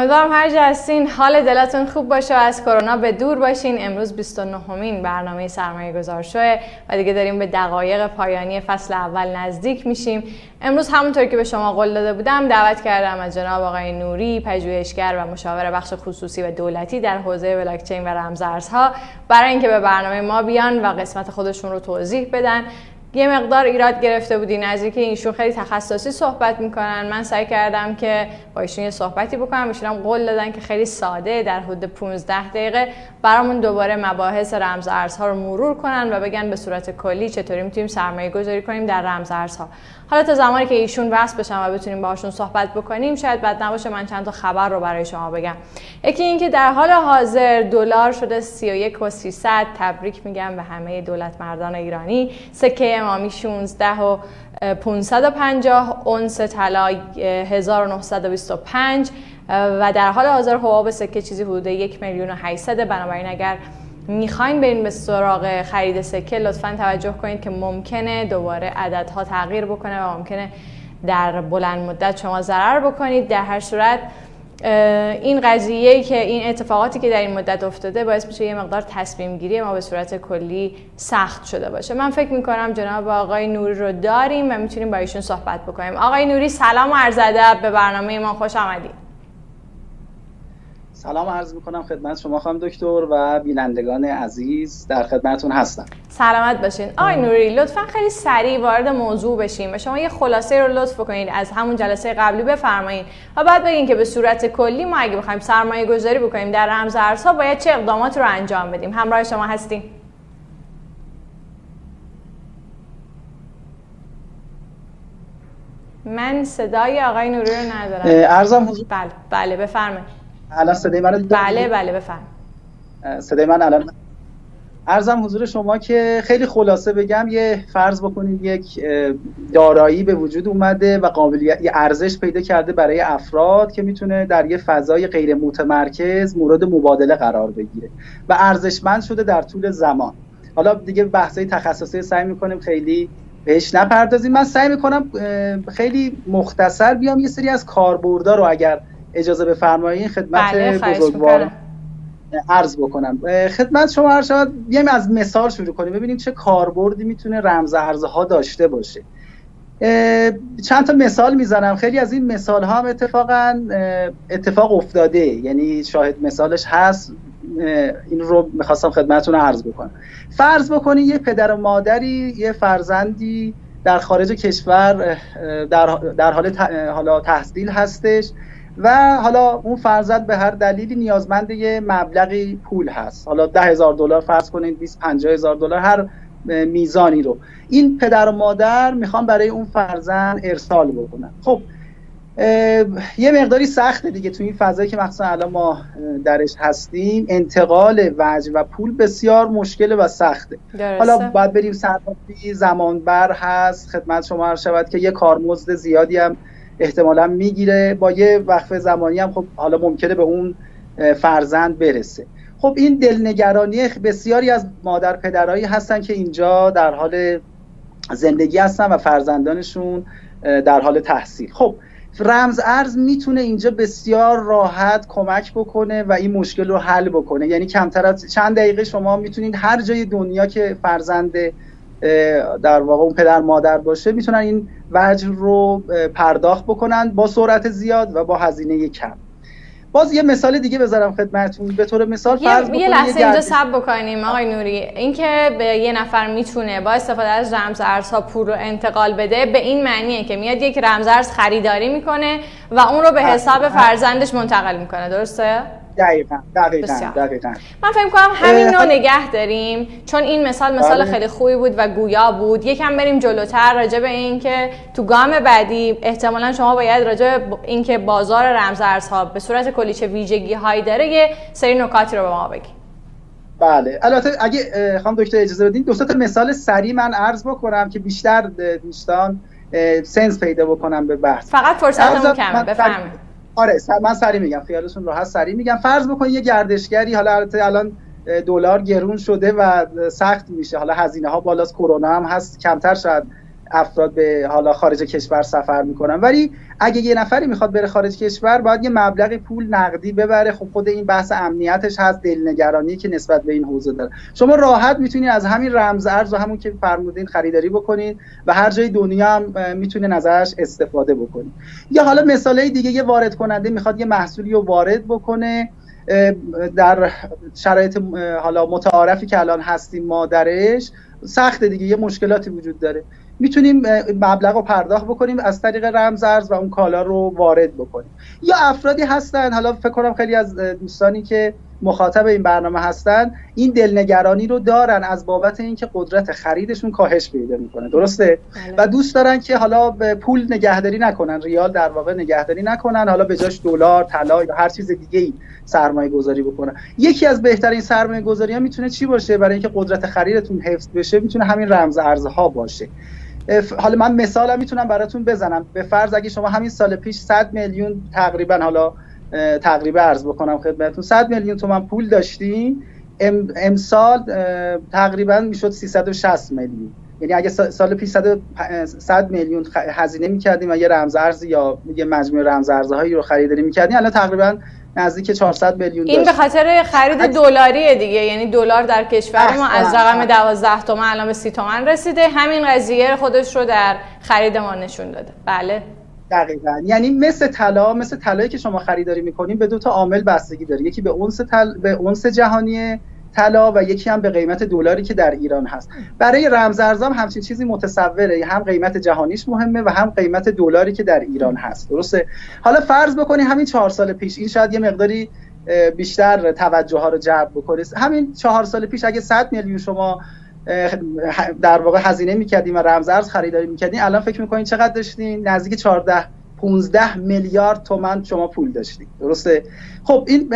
امیدوارم هر جا هستین حال دلتون خوب باشه و از کرونا به دور باشین. امروز 29 مین برنامه سرمایه گذار شوه و دیگه داریم به دقایق پایانی فصل اول نزدیک میشیم. امروز همونطور که به شما قول داده بودم دعوت کردم از جناب آقای نوری پژوهشگر و مشاور بخش خصوصی و دولتی در حوزه بلاکچین و رمزارزها برای اینکه به برنامه ما بیان و قسمت خودشون رو توضیح بدن. یه مقدار ایراد گرفته بودی. نزدیک اینشون خیلی تخصصی صحبت می‌کنن. من سعی کردم که با ایشون یه صحبتی بکنم. ایشون قول دادن که خیلی ساده در حدود 15 دقیقه برامون دوباره مباحث رمز ارزها رو مرور کنن و بگن به صورت کلی چطوری می‌تونیم سرمایه گذاری کنیم در رمز ارزها. حالا تا زمانی که ایشون وصل بشن و بتونیم باهاشون صحبت بکنیم شاید بد نباشه من چند تا خبر رو برای شما بگم. یکی اینکه در حال حاضر دلار شده 31 و 300 تبریک میگم به همه دولت مردان ایرانی سکه امامی 16 و 550 اونس طلا 1925 و در حال حاضر حباب سکه چیزی حدود 1 میلیون و 800 بنابراین اگر می‌خواین برین به سراغ خرید سکه لطفا توجه کنید که ممکنه دوباره عددها تغییر بکنه و ممکنه در بلند مدت شما ضرر بکنید در هر صورت این قضیه که این اتفاقاتی که در این مدت افتاده باعث میشه یه مقدار تصمیم گیری ما به صورت کلی سخت شده باشه. من فکر می‌کنم جناب آقای نوری رو داریم و می‌تونیم با ایشون صحبت بکنیم. آقای نوری سلام و عرض ادب. به برنامه ما خوش آمدید. سلام عرض می‌کنم خدمت شما خانم دکتر و بینندگان عزیز در خدمتون هستم. سلامت باشین. آقای نوری لطفا خیلی سریع وارد موضوع بشیم و شما یه خلاصه رو لطف کنید از همون جلسه قبلی بفرمایید و بعد بگین که به صورت کلی ما اگه بخوایم سرمایه گذاری بکنیم در رمز ارزها باید چه اقدامات رو انجام بدیم؟ همراه شما هستیم. من صدای آقای نوری رو ندارم. ارزم حضور بله بله بفرمایید الان صدای منو بله بله بفهم صدای من الان ارزم حضور شما که خیلی خلاصه بگم یه فرض بکنید یک دارایی به وجود اومده و قابلیت ارزش پیدا کرده برای افراد که می‌تونه در یه فضای غیر متمرکز مورد مبادله قرار بگیره و ارزشمند شده در طول زمان. حالا دیگه بحثای تخصصی سعی می‌کنیم خیلی بهش نپردازیم. من سعی می‌کنم خیلی مختصر بیام یه سری از کاربردا رو اگر اجازه بفرمایید خدمت بله بزرگوار عرض بکنم. خدمت شما هر شود بیایم از مثال شروع کنیم ببینیم چه کاربردی می‌تونه رمز ارزها داشته باشه. چند تا مثال می‌زنم. خیلی از این مثال ها هم اتفاقا اتفاق افتاده. یعنی شاهد مثالش هست. این رو می‌خواستم خدمتتون عرض بکنم. فرض بکنید یه پدر و مادری یه فرزندی در خارج کشور در, در حال حالا تحصیل هستش. و حالا اون فرزند به هر دلیلی نیازمند یه مبلغی پول هست. حالا ده هزار دلار فرض کنید 20 50 هزار دلار هر میزانی رو. این پدر و مادر می‌خوان برای اون فرزند ارسال بکنن. خب یه مقداری سخته دیگه تو این فضایی که مخصوصا الان ما درش هستیم. انتقال وجه و پول بسیار مشکل و سخته. درسته. حالا باید بریم سرمایه زمانبر هست. خدمت شما هر شود که یه کارمزد زیادی هم احتمالا می‌گیره. با یه وقفه زمانی هم خب حالا ممکنه به اون فرزند برسه. خب این دلنگرانی بسیاری از مادر پدرهایی هستن که اینجا در حال زندگی هستن و فرزندانشون در حال تحصیل. خب رمز ارز می‌تونه اینجا بسیار راحت کمک بکنه و این مشکل رو حل بکنه. یعنی کمتر از چند دقیقه شما می‌تونید هر جای دنیا که فرزند در واقع اون پدر مادر باشه می‌تونن این وجه رو پرداخت بکنن با سرعت زیاد و با هزینه کم. باز یه مثال دیگه بذارم خدمتتون. به طور مثال فرض یه لحظه اینجا سب بکنیم آقای نوری. اینکه به یه نفر می‌تونه با استفاده از رمز ارزها پول رو انتقال بده به این معنیه که میاد یک رمز ارز خریداری می‌کنه و اون رو به حساب فرزندش منتقل می‌کنه. درسته؟ دقیقا دقیقا, دقیقا. من فکر کنم همین نوع نگه داریم چون این مثال مثال بله. خیلی خوبی بود و گویا بود. یکم بریم جلوتر راجع به این که تو گام بعدی احتمالا شما باید راجع به این که بازار رمزارزها به صورت کلی چه ویژگی هایی داره یه سری نکاتی رو به ما بگی. بله. البته اگه خواهم دکتر اجازه بدین دو تا مثال سریع من عرض بکنم که بیشتر دوستان سنس پیدا بکنم به بحث. فقط فرصتمون کمه. بفرمایید. آره من سری میگم خیالتون راحت سری میگم. فرض بکنید یه گردشگری حالا الان دلار گرون شده و سخت میشه. حالا هزینه ها بالاست کرونا هم هست کمتر شاید افراد به حالا خارج کشور سفر می‌کنن. ولی اگه یه نفری می‌خواد بره خارج کشور باید یه مبلغی پول نقدی ببره. خب خود این بحث امنیتش هست دلنگرانی که نسبت به این حوزه داره. شما راحت می‌تونید از همین رمز ارز و همون که فرمودین خریداری بکنید و هر جای دنیا هم می‌تونید ازش استفاده بکنید. یا حالا مثالای دیگه یه وارد کننده می‌خواد یه محصولی رو وارد بکنه در شرایط حالا متعارفی که الان هستیم ما درش سخت دیگه یه مشکلاتی وجود داره. می‌تونیم مبلغ رو پرداخت بکنیم از طریق رمز ارز و اون کالا رو وارد بکنیم. یا افرادی هستن حالا فکر کنم خیلی از دوستانی که مخاطب این برنامه هستن این دلنگرانی رو دارن از بابت اینکه قدرت خریدشون کاهش پیدا می‌کنه. درسته؟ بله. و دوست دارن که حالا پول نگهداری نکنن ریال در واقع نگهداری نکنن حالا به جاش دلار طلا یا هر چیز دیگه ای سرمایه گذاری بکنن. یکی از بهترین سرمایه گذاری ها می‌تونه چی باشه؟ برای اینکه قدرت خریدتون حفظ بشه می‌تونه همین رمز ارزها باشه. حالا من مثالم می‌تونم براتون بزنم. به فرض اگه شما همین سال پیش 100 میلیون تقریبا حالا تقریبا عرض بکنم خدمتتون. 100 میلیون تومن پول داشتیم امسال تقریبا می‌شد 360 میلیون. یعنی اگه سال پیش 100 میلیون هزینه می‌کردیم و یه رمز ارز یا یه مجموعه رمز ارزهایی رو خریداری می‌کردیم الان تقریبا نزدیک 400 میلیون این به خاطر خرید دلاری دیگه یعنی دلار در کشور ما از رقم 12 تومن الان به 30 تومن رسیده. همین قضیه خودش رو در خرید ما نشون داده. بله. دقیقا. یعنی مثل طلا مثل طلایی که شما خریداری می‌کنین به دو تا عامل بستگی داره. یکی به اونس تل... به اونس جهانی طلا و یکی هم به قیمت دلاری که در ایران هست. برای رمز ارزام همچین چیزی متصوره. هم قیمت جهانیش مهمه و هم قیمت دلاری که در ایران هست. درسته؟ حالا فرض بکنی همین چهار سال پیش این شاید یه مقداری بیشتر توجه ها رو جلب بکنه همین چهار سال پیش اگه 100 میلیون شما در واقع هزینه می‌کردیم و رمز ارز خریداری می‌کردیم الان فکر می‌کنین چقدر داشتین؟ نزدیک 14 15 میلیارد تومن شما پول داشتید. درسته؟ خب این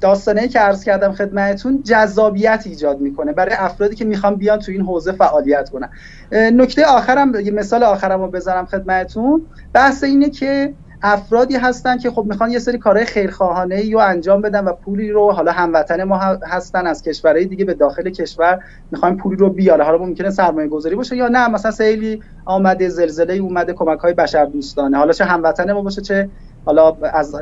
داستانه که عرض کردم خدمتتون جذابیت ایجاد می‌کنه برای افرادی که می‌خوان بیان تو این حوزه فعالیت کنن. نکته آخرم مثال آخرم رو بذارم خدمتتون. بحث اینه که افرادی هستن که خب می‌خوان یه سری کارهای خیرخواهانه ای رو انجام بدن و پولی رو حالا هموطن ما هستن از کشورهای دیگه به داخل کشور می‌خوایم پولی رو بیاره حالا ممکنه سرمایه گذاری باشه یا نه مثلا سیلی آمده زلزله اومده کمک های بشر دوستانه حالا چه هموطن ما باشه چه حالا از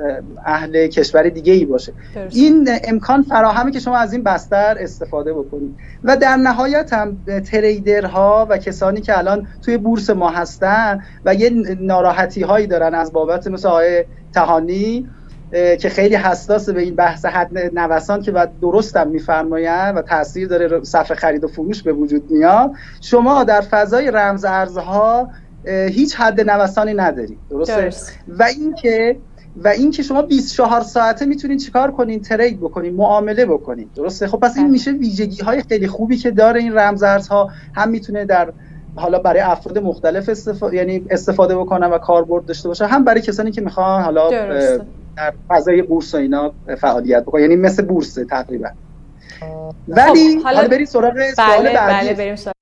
اهل کشور دیگه ای باشه این امکان فراهمه که شما از این بستر استفاده بکنید. و در نهایت هم تریدرها و کسانی که الان توی بورس ما هستن و یه ناراحتی هایی دارن از بابت مثل آقای تهانی که خیلی حساس به این بحث حد نوسان که بعد درست هم میفرمایند و تاثیر داره صفحه خرید و فروش به وجود میاد. شما در فضای رمز ارزها هیچ حد نوسانی نداری. درسته؟ و اینکه و اینکه شما 24 ساعته می‌تونید چیکار کنین؟ ترید بکنین معامله بکنین. درسته؟ خب پس این بله. میشه ویژگی های خیلی خوبی که داره این رمزارزها. هم می‌تونه در حالا برای افراد مختلف استفاده یعنی استفاده بکنن و کاربرد داشته باشه هم برای کسانی که می‌خوان حالا در فضای بورس و اینا فعالیت بکنن. یعنی مثل بورس تقریبا. خب، ولی خب حالا, بریم سراغ سوال بله، بعدی. بله بریم سراغ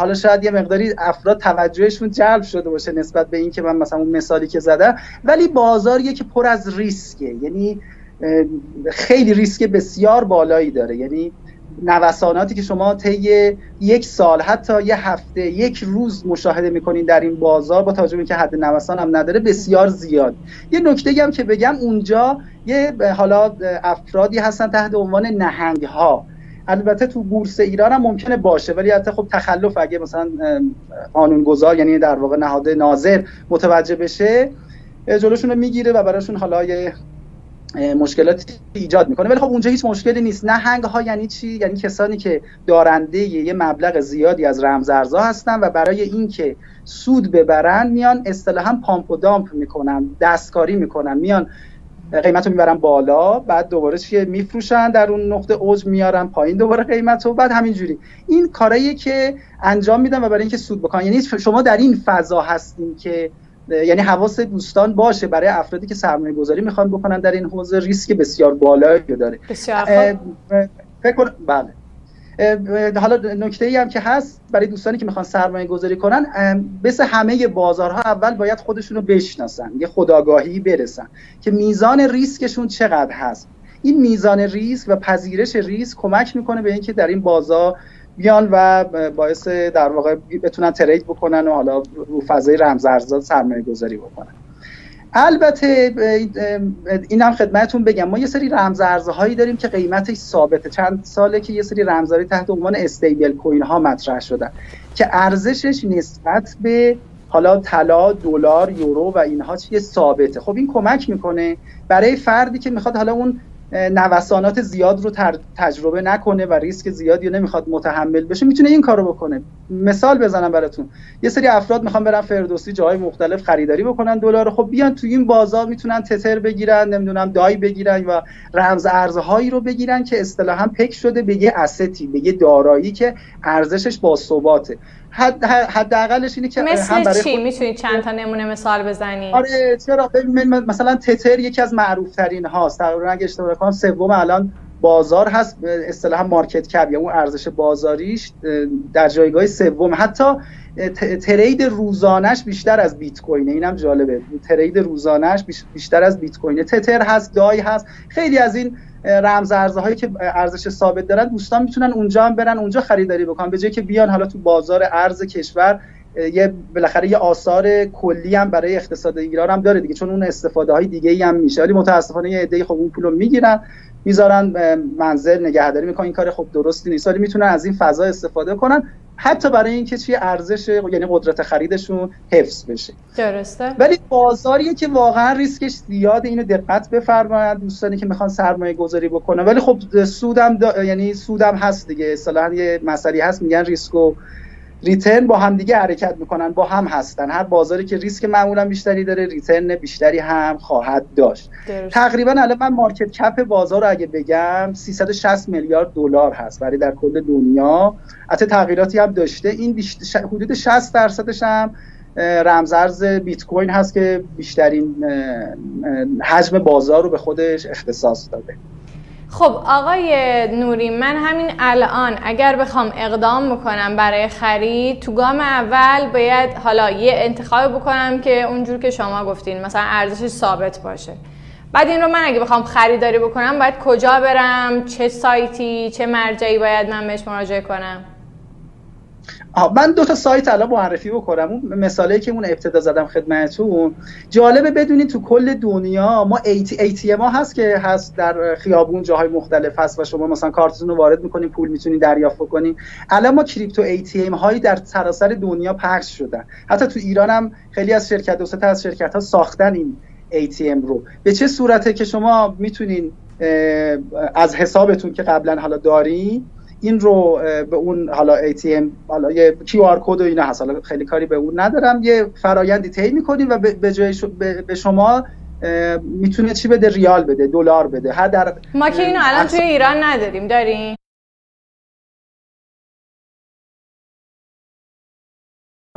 حالا شاید یه مقداری افراد توجهشون جلب شده باشه نسبت به این که من مثلا اون مثالی که زدم. ولی بازاریه که پر از ریسکه. یعنی خیلی ریسک بسیار بالایی داره. یعنی نوساناتی که شما طی یک سال حتی یه هفته یک روز مشاهده می‌کنین در این بازار با توجه که حد نوسان هم نداره بسیار زیاد. یه نکته هم که بگم اونجا یه حالا افرادی هستن تحت عنوان نهنگ ها البته تو بورس ایران هم ممکنه باشه ولی حتی خب تخلف اگه مثلا قانونگذار یعنی در واقع نهاد ناظر متوجه بشه جلوشون رو می‌گیره و براشون حالا یه مشکلات ایجاد می‌کنه. ولی خب اونجا هیچ مشکلی نیست. نهنگ ها یعنی چی؟ یعنی کسانی که دارنده یه مبلغ زیادی از رمزارزها هستن و برای اینکه سود ببرن میان اصطلاحا پامپ و دامپ می‌کنن دستکاری می‌کنن میان قیمت رو می‌برن بالا بعد دوباره چیه؟ میفروشن در اون نقطه اوج میارن پایین دوباره قیمت رو. بعد همینجوری. این کارایی که انجام میدن و برای اینکه سود بکنن. یعنی شما در این فضا هستین که یعنی حواس دوستان باشه برای افرادی که سرمایه گذاری می‌خوان بکنن در این حوزه. ریسک بسیار بالایی داره. بسیار فکر بله. حالا نکته ای هم که هست برای دوستانی که می‌خوان سرمایه گذاری کنن مثل همه بازارها اول باید خودشون رو بشناسن یه خداگاهی برسن که میزان ریسکشون چقدر هست. این میزان ریسک و پذیرش ریسک کمک می‌کنه به اینکه در این بازار بیان و باعث در واقع بتونن ترید بکنن و حالا رو فضای رمزارزها سرمایه گذاری بکنن. البته این هم خدمتتون بگم ما یه سری رمزارزهایی داریم که قیمتش ثابته. چند ساله که یه سری رمزاری تحت عنوان استیبل کوین ها مطرح شدن که ارزشش نسبت به حالا طلا دلار یورو و اینها چیه ثابته. خب این کمک می‌کنه برای فردی که می‌خواد حالا اون نوسانات زیاد رو تجربه نکنه و ریسک زیادی رو نمی‌خواد متحمل بشه می‌تونه این کارو بکنه. مثال بزنم براتون. یه سری افراد می‌خوان برن فردوسی جاهای مختلف خریداری بکنن دلار خب بیان توی این بازار می‌تونن تتر بگیرن نمی‌دونم دای بگیرن و رمز ارزهایی رو بگیرن که اصطلاحا پک شده به یه استی به یه دارایی که ارزشش با ثباته. حد حداقلش اینه که مثل هم برای چی؟ می‌تونید چند تا نمونه مثال بزنید آره چرا؟ مثلا تتر یکی از معروف ترین هاست تقریبا اگه اشتباه کنم سوم الان بازار هست اصطلاحا مارکت کپ یا اون ارزش بازاریش در جایگاه سوم. حتی ترید روزانش بیشتر از بیت کوینه. اینم جالبه. ترید روزانش بیشتر از بیت کوینه. تتر هست دای هست. خیلی از این رمز هایی که ارزش ثابت دارن دوستان می‌تونن اونجا هم برن اونجا خریداری بکنن. به جای که بیان حالا تو بازار ارز کشور یه بالاخره یه آثار کلی هم برای اقتصاد ایران هم داره دیگه چون اون استفاده های دیگه ای هم میشه. ولی متاسفانه یه عده‌ای خب اون پولو می‌گیرن می‌ذارن منزل نگهداری می‌کنن. این کار خب درستی نیست. ولی می‌تونن از این فضا استفاده کنن. حتی برای اینکه چی ارزش یعنی قدرت خریدشون حفظ بشه. درسته. ولی بازاریه که واقعا ریسکش زیاده اینو دقت بفرمایید دوستانی که می‌خوان سرمایه گذاری بکنن. ولی خب سودم یعنی سودم هست دیگه. اصطلاحا یه مسئله هست میگن ریسک و return با هم دیگه حرکت می‌کنن با هم هستن. هر بازاری که ریسک معمولا بیشتری داره return بیشتری هم خواهد داشت. تقریبا الان من market cap بازار رو اگه بگم 360 میلیارد دلار هست برای در کل دنیا. حتی تغییراتی هم داشته. این حدود 60 درصدش هم رمزارز بیت کوین هست که بیشترین حجم بازار رو به خودش اختصاص داده. خب آقای نوری من همین الان اگر بخوام اقدام بکنم برای خرید تو گام اول باید حالا یه انتخاب بکنم که اونجور که شما گفتین مثلا ارزش ثابت باشه. بعد این رو من اگه بخوام خریداری بکنم باید کجا برم؟ چه سایتی؟ چه مرجعی باید من بهش مراجعه کنم؟ من دو تا سایت الان معرفی بکنم. اون مثالی که اون ابتدا زدم خدمتتون. جالبه بدونین تو کل دنیا ما ATM ها هست که هست در خیابون جاهای مختلف هست و شما مثلا کارتتون رو وارد می‌کنین پول می‌تونین دریافت بکنین. الان ما کریپتو ATM هایی در سراسر دنیا پخش شدن. حتی تو ایران هم خیلی از شرکت دو از شرکت ها ساختن این ATM رو. به چه صورته که شما می‌تونین از حسابتون که قبلا حالا دارین این رو به اون حالا ATM حالا یه QR کد و اینا هست. حالا خیلی کاری به اون ندارم. یه فرایندی طی می‌کنیم و به جای به شما می‌تونه چی بده؟ ریال بده دلار بده. هر در ما که اینو الان توی ایران نداریم. داریم؟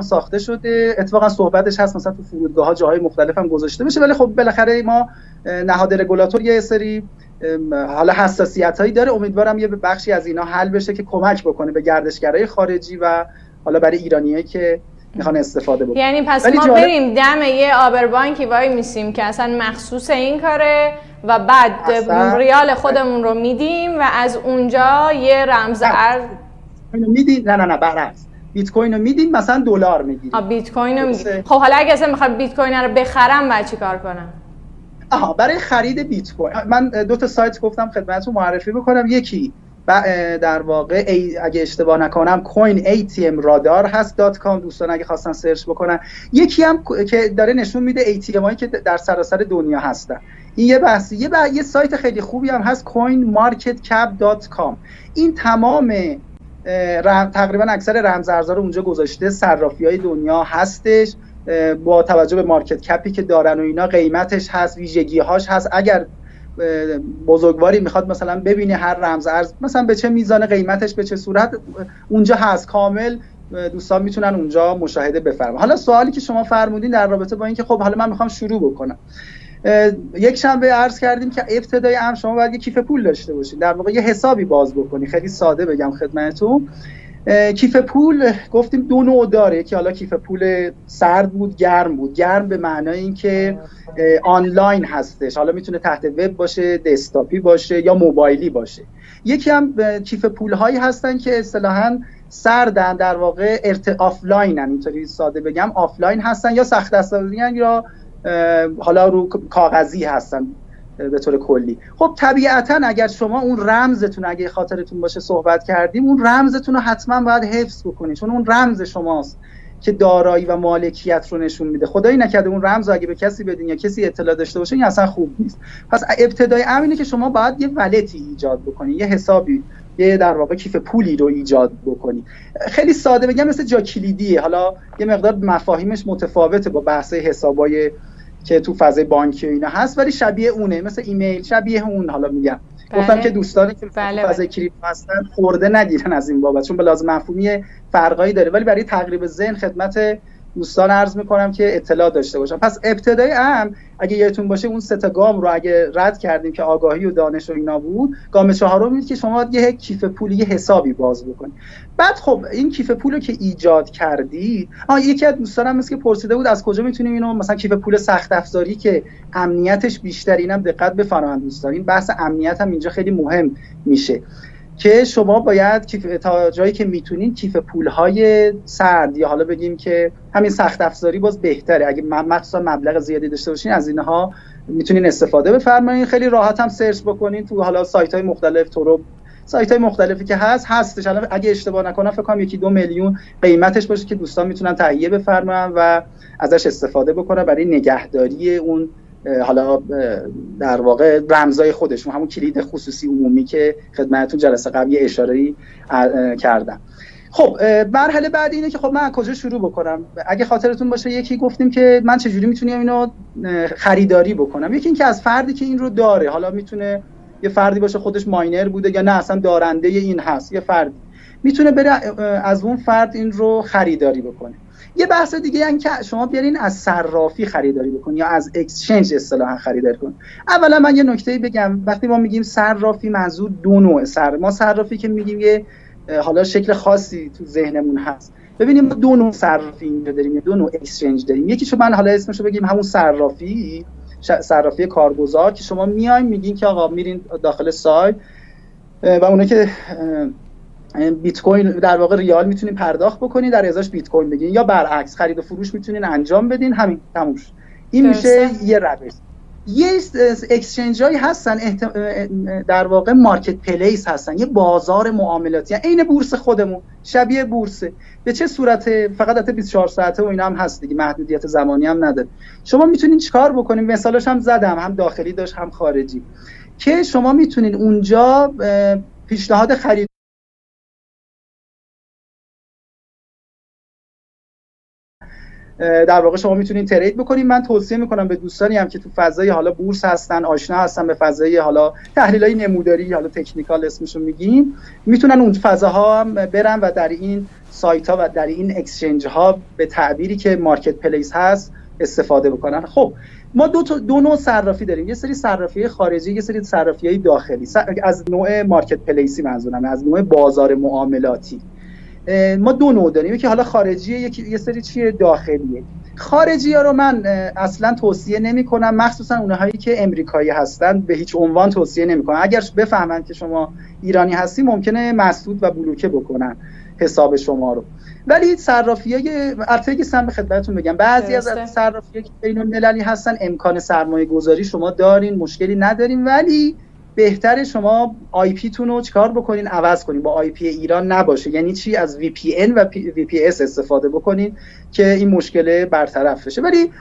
ساخته شده. اتفاقا صحبتش هست. مثلا تو فرودگاه ها جاهای مختلف هم گذاشته بشه. ولی خب بالاخره ما نهاد رگولاتور یه سری حالا حساسیت هایی داره. امیدوارم یه بخشی از اینا حل بشه که کمک بکنه به گردشگرای خارجی و حالا برای ایرانیایی که می‌خوان استفاده بکنن. یعنی پس ما جالب... بریم دم یه آبربانکی وای میسیم که اصلا مخصوص این کاره و بعد ریال خودمون رو میدیم و از اونجا یه رمز ارز میدیم. نه نه نه برعکس. بیت کوین رو میدیم مثلا دلار می‌گیریم. بیت کوین رو میدیم خب حالا اگه اصلا می‌خوام بیت کوین رو بخرم بعد چیکار کنم؟ آها برای خرید بیت کوین. من دو تا سایت گفتم خدمتتون معرفی بکنم. یکی در واقع اگه اشتباه نکنم coin ATM radar هست dot com. دوستان اگه خواستن سرچ بکنن. یکی هم که داره نشون میده ATM هایی که در سراسر دنیا هستن. این یه بحثی یه, یه سایت خیلی خوبی هم هست coinmarketcap.com این تمام تقریبا اکثر رمزارزها رو اونجا گذاشته. صرافی های دنیا هستش. با توجه به market cap ی که دارن و اینا قیمتش هست ویژگی هاش هست. اگر بزرگواری می‌خواد مثلا ببینه هر رمز ارز مثلا به چه میزان قیمتش به چه صورت اونجا هست کامل دوستان می‌تونن اونجا مشاهده بفرمایید حالا سوالی که شما فرمودین در رابطه با اینکه خب حالا من می‌خوام شروع بکنم. یک شنبه عرض کردیم که ابتدای ام شما باید یه کیف پول داشته باشید در واقع یه حسابی باز بکنی خیلی ساده بگم خدمتتون. کیف پول گفتیم دو نوع داره که حالا کیف پول سرد بود گرم بود. گرم به معنای اینکه آنلاین هستش. حالا می‌تونه تحت وب باشه دسکتاپی باشه یا موبایلی باشه. یکی هم کیف پول هایی هستن که اصطلاحا سردن در واقع ارت آفلاین هم اینطوری ساده بگم آفلاین هستن یا سخت افزاری یا حالا رو کاغذی هستن. به طور کلی. خب طبیعتا اگر شما اون رمزتون اگه خاطرتون باشه صحبت کردیم اون رمزتون رو حتما باید حفظ بکنید چون اون رمز شماست که دارایی و مالکیت رو نشون میده. خدایی نکرده اون رمز اگه به کسی بدین یا کسی اطلاع داشته باشه این اصلا خوب نیست. پس ابتدای امینه که شما باید یه ولتی ایجاد بکنید یه حسابی یه در واقع کیف پولی رو ایجاد بکنید خیلی ساده بگم مثل جا کلیدیه حالا یه مقدار مفاهیمش متفاوته با بحث حسابای که تو فضای بانکی و اینا هست ولی شبیه اونه. مثل ایمیل شبیه اون حالا میگم. بله. گفتم که دوستانی که بله. فضای کریپتو هستن خورده نگیرن از این بابت چون به لازم مفهومی فرقایی داره. ولی برای تقریب ذهن خدمت دوستان عرض می‌کنم که اطلاع داشته باشم پس ابتدای هم اگه یادتون باشه اون سه گام رو اگه رد کردیم که آگاهی و دانش و اینا بود گام چهارم بود که شما یه کیف پول یه حسابی باز بکنید. بعد خب این کیف پول رو که ایجاد کردی آ یکی از دوستانم مثل که پرسیده بود از کجا می‌تونیم اینو مثلا کیف پول سخت افزاری که امنیتش بیشتر اینم دقت بفرمایید دوستان. این بحث امنیت هم اینجا خیلی مهم میشه. که شما باید کیف تا جایی که می‌تونین کیف پولهای سرد یا حالا بگیم که همین سخت افزاری باز بهتره. اگه مخصوصا مبلغ زیادی داشته باشین از اینها می‌تونین استفاده بفرمایید خیلی راحت هم سرچ بکنین تو حالا سایت های مختلف تو سایت های مختلفی که هست هستش. الان اگه اشتباه نکنم فکر کنم یکی دو میلیون قیمتش باشه که دوستان می‌تونن تهیه بفرماین و ازش استفاده بکنن برای نگهداری اون حالا در واقع رمزای خودشون همون کلید خصوصی عمومی که خدمتتون جلسه قبلی اشاره کردم. خب مرحله بعد اینه که خب من کجا شروع بکنم؟ اگه خاطرتون باشه یکی گفتیم که من چجوری می‌تونم اینو خریداری بکنم؟ یکی اینکه از فردی که این رو داره حالا می‌تونه یه فردی باشه خودش ماینر بوده یا نه اصلا دارنده این هست یه فردی. می‌تونه بره از اون فرد این رو خریداری بکنه. یه بحث دیگه این که شما بیارین از صرافی خریداری بکنین یا از اکسچنج اصطلاحا خریداری کن. اولا من یه نکته بگم. وقتی ما میگیم صرافی منظور دو نوع. سر ما صرافی که میگیم یه حالا شکل خاصی تو ذهنمون هست. ببینیم ما دو نوع صرافی اینجا داریم دو نوع اکسچنج داریم. یکی من حالا اسمشو بگیم همون صرافی صرافی کارگزار که شما میایم میگین که آقا میرین داخل سایت و اونه که بیت کوین در واقع ریال می‌تونین پرداخت بکنین در ازاش بیت کوین بگین یا برعکس خرید و فروش می‌تونین انجام بدین. همین تموم شد. این میشه یه روش. یه اکسچنج هایی هستن در واقع مارکت پلیس هستن. یه بازار معاملاتی. یعنی عین بورس خودمون شبیه بورسه به چه صورت؟ فقط حتی 24 ساعته و اینا هم هست دیگه. محدودیت زمانی هم نداره. شما می‌تونین چیکار بکنین؟ مثالش هم زدم. هم داخلی داشت هم خارجی. که شما می‌تونین اونجا پیشنهاد خرید در واقع شما می‌تونید ترید بکنید من توصیه می‌کنم به دوستانی هم که تو فضای حالا بورس هستن آشنا هستن به فضای حالا تحلیل های نموداری حالا تکنیکال اسمشون میگیم می‌تونن اون فضاها هم برن و در این سایت ها و در این اکسچنج ها به تعبیری که مارکت پلیس هست استفاده بکنن. خب ما دو, دو نوع صرافی داریم. یه سری صرافی خارجی یه سری صرافی داخلی. از نوع مارکت پلیسی منظورم از نوع بازار معاملاتی. ما دو نوع داریم. که حالا خارجیه یکی یه سری چیه داخلیه. خارجی ها رو من اصلا توصیه نمی کنم. مخصوصا اونهایی که امریکایی هستن به هیچ عنوان توصیه نمی کنم. اگر بفهمند که شما ایرانی هستی ممکنه مسدود و بلوکه بکنن حساب شما رو. ولی صرافی های البته سم به خدمتتون بگم. بعضی از صرافی که بین المللی هستن امکان سرمایه گذاری شما دارین مشکلی ندارین. ولی بهتره شما IP تون رو چیکار بکنین؟ عوض کنین. با IP ایران نباشه. یعنی چی؟ از وی پی ان و وی پی اس استفاده بکنین که این مشکل برطرف بشه. ولی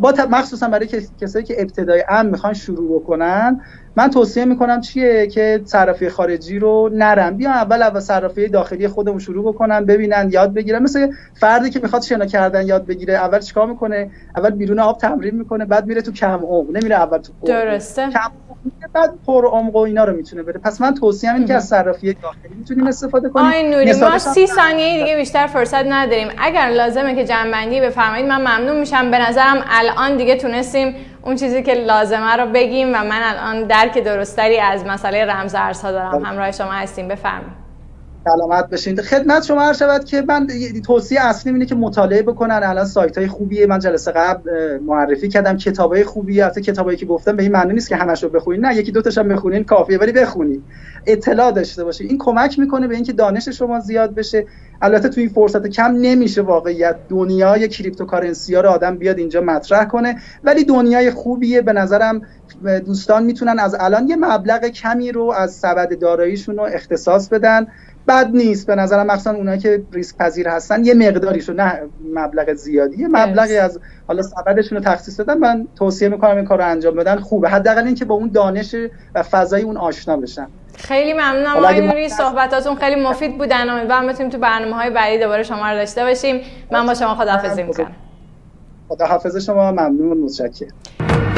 با مخصوصا برای کسایی که ابتدای ام می‌خوان شروع بکنن من توصیه می‌کنم چیه که صرافی خارجی رو نرن. بیان اول اول صرافی داخلی خودمون شروع بکنن ببینن یاد بگیرن. مثل فردی که می‌خواد شنا کردن یاد بگیره. اول چیکار می‌کنه؟ اول بیرون آب تمرین می‌کنه بعد میره تو کم عمق. نمیره اول تو درسته. کم بعد پر عمق و اینا رو می‌تونه بره. پس من توصیه اینه که از صرافی داخلی می‌تونیم استفاده کنیم. آی نوری ما سی ثانیه دیگه بیشتر فرصت نداریم. اگر لازمه که جنبندی بفرمایید من ممنون میشم. به نظرم الان دیگه تونستیم اون چیزی که لازمه رو بگیم و من الان درک درستری از مسئله رمز ارزها دارم. همراه شما هستیم. بفرمایید. سلامت بشین خدمت شما عرض شود که من توصیه اصلی اینه که مطالعه بکنن. الان سایت های خوبیه. من جلسه قبل معرفی کردم. کتاب های خوبیه البته کتابایی که گفتم. به این معنی نیست که همش رو بخونید نه یکی دو تاشم بخونین کافیه ولی بخونید اطلاع داشته باشید این کمک می‌کنه به اینکه دانش شما زیاد بشه. البته توی این فرصت کم نمیشه واقعیت. دنیای cryptocurrency ها رو آدم بیاد اینجا مطرح کنه. ولی دنیای خوبیه. به نظرم دوستان می‌تونن از الان یه مبلغ کمی رو از سبد داراییشون رو اختصاص بدن. بد نیست. به نظرم مخصوصا اونایی که ریسک پذیر هستن یه مقداریشو نه مبلغ زیادی. یه مبلغی از حالا سبدشون رو تخصیص دادن. من توصیه می‌کنم این کار رو انجام بدن. خوبه. حداقل اینکه با اون دانش و فضای اون آشنا بشن. خیلی ممنونم آقای نوری. صحبتاتون خیلی مفید بودن امیدوارم بتونیم تو برنامه های بعدی دوباره شما رو داشته باشیم. من با شما خداحافظی می‌کنم. خداحافظ شما. ممنون. متشکرم.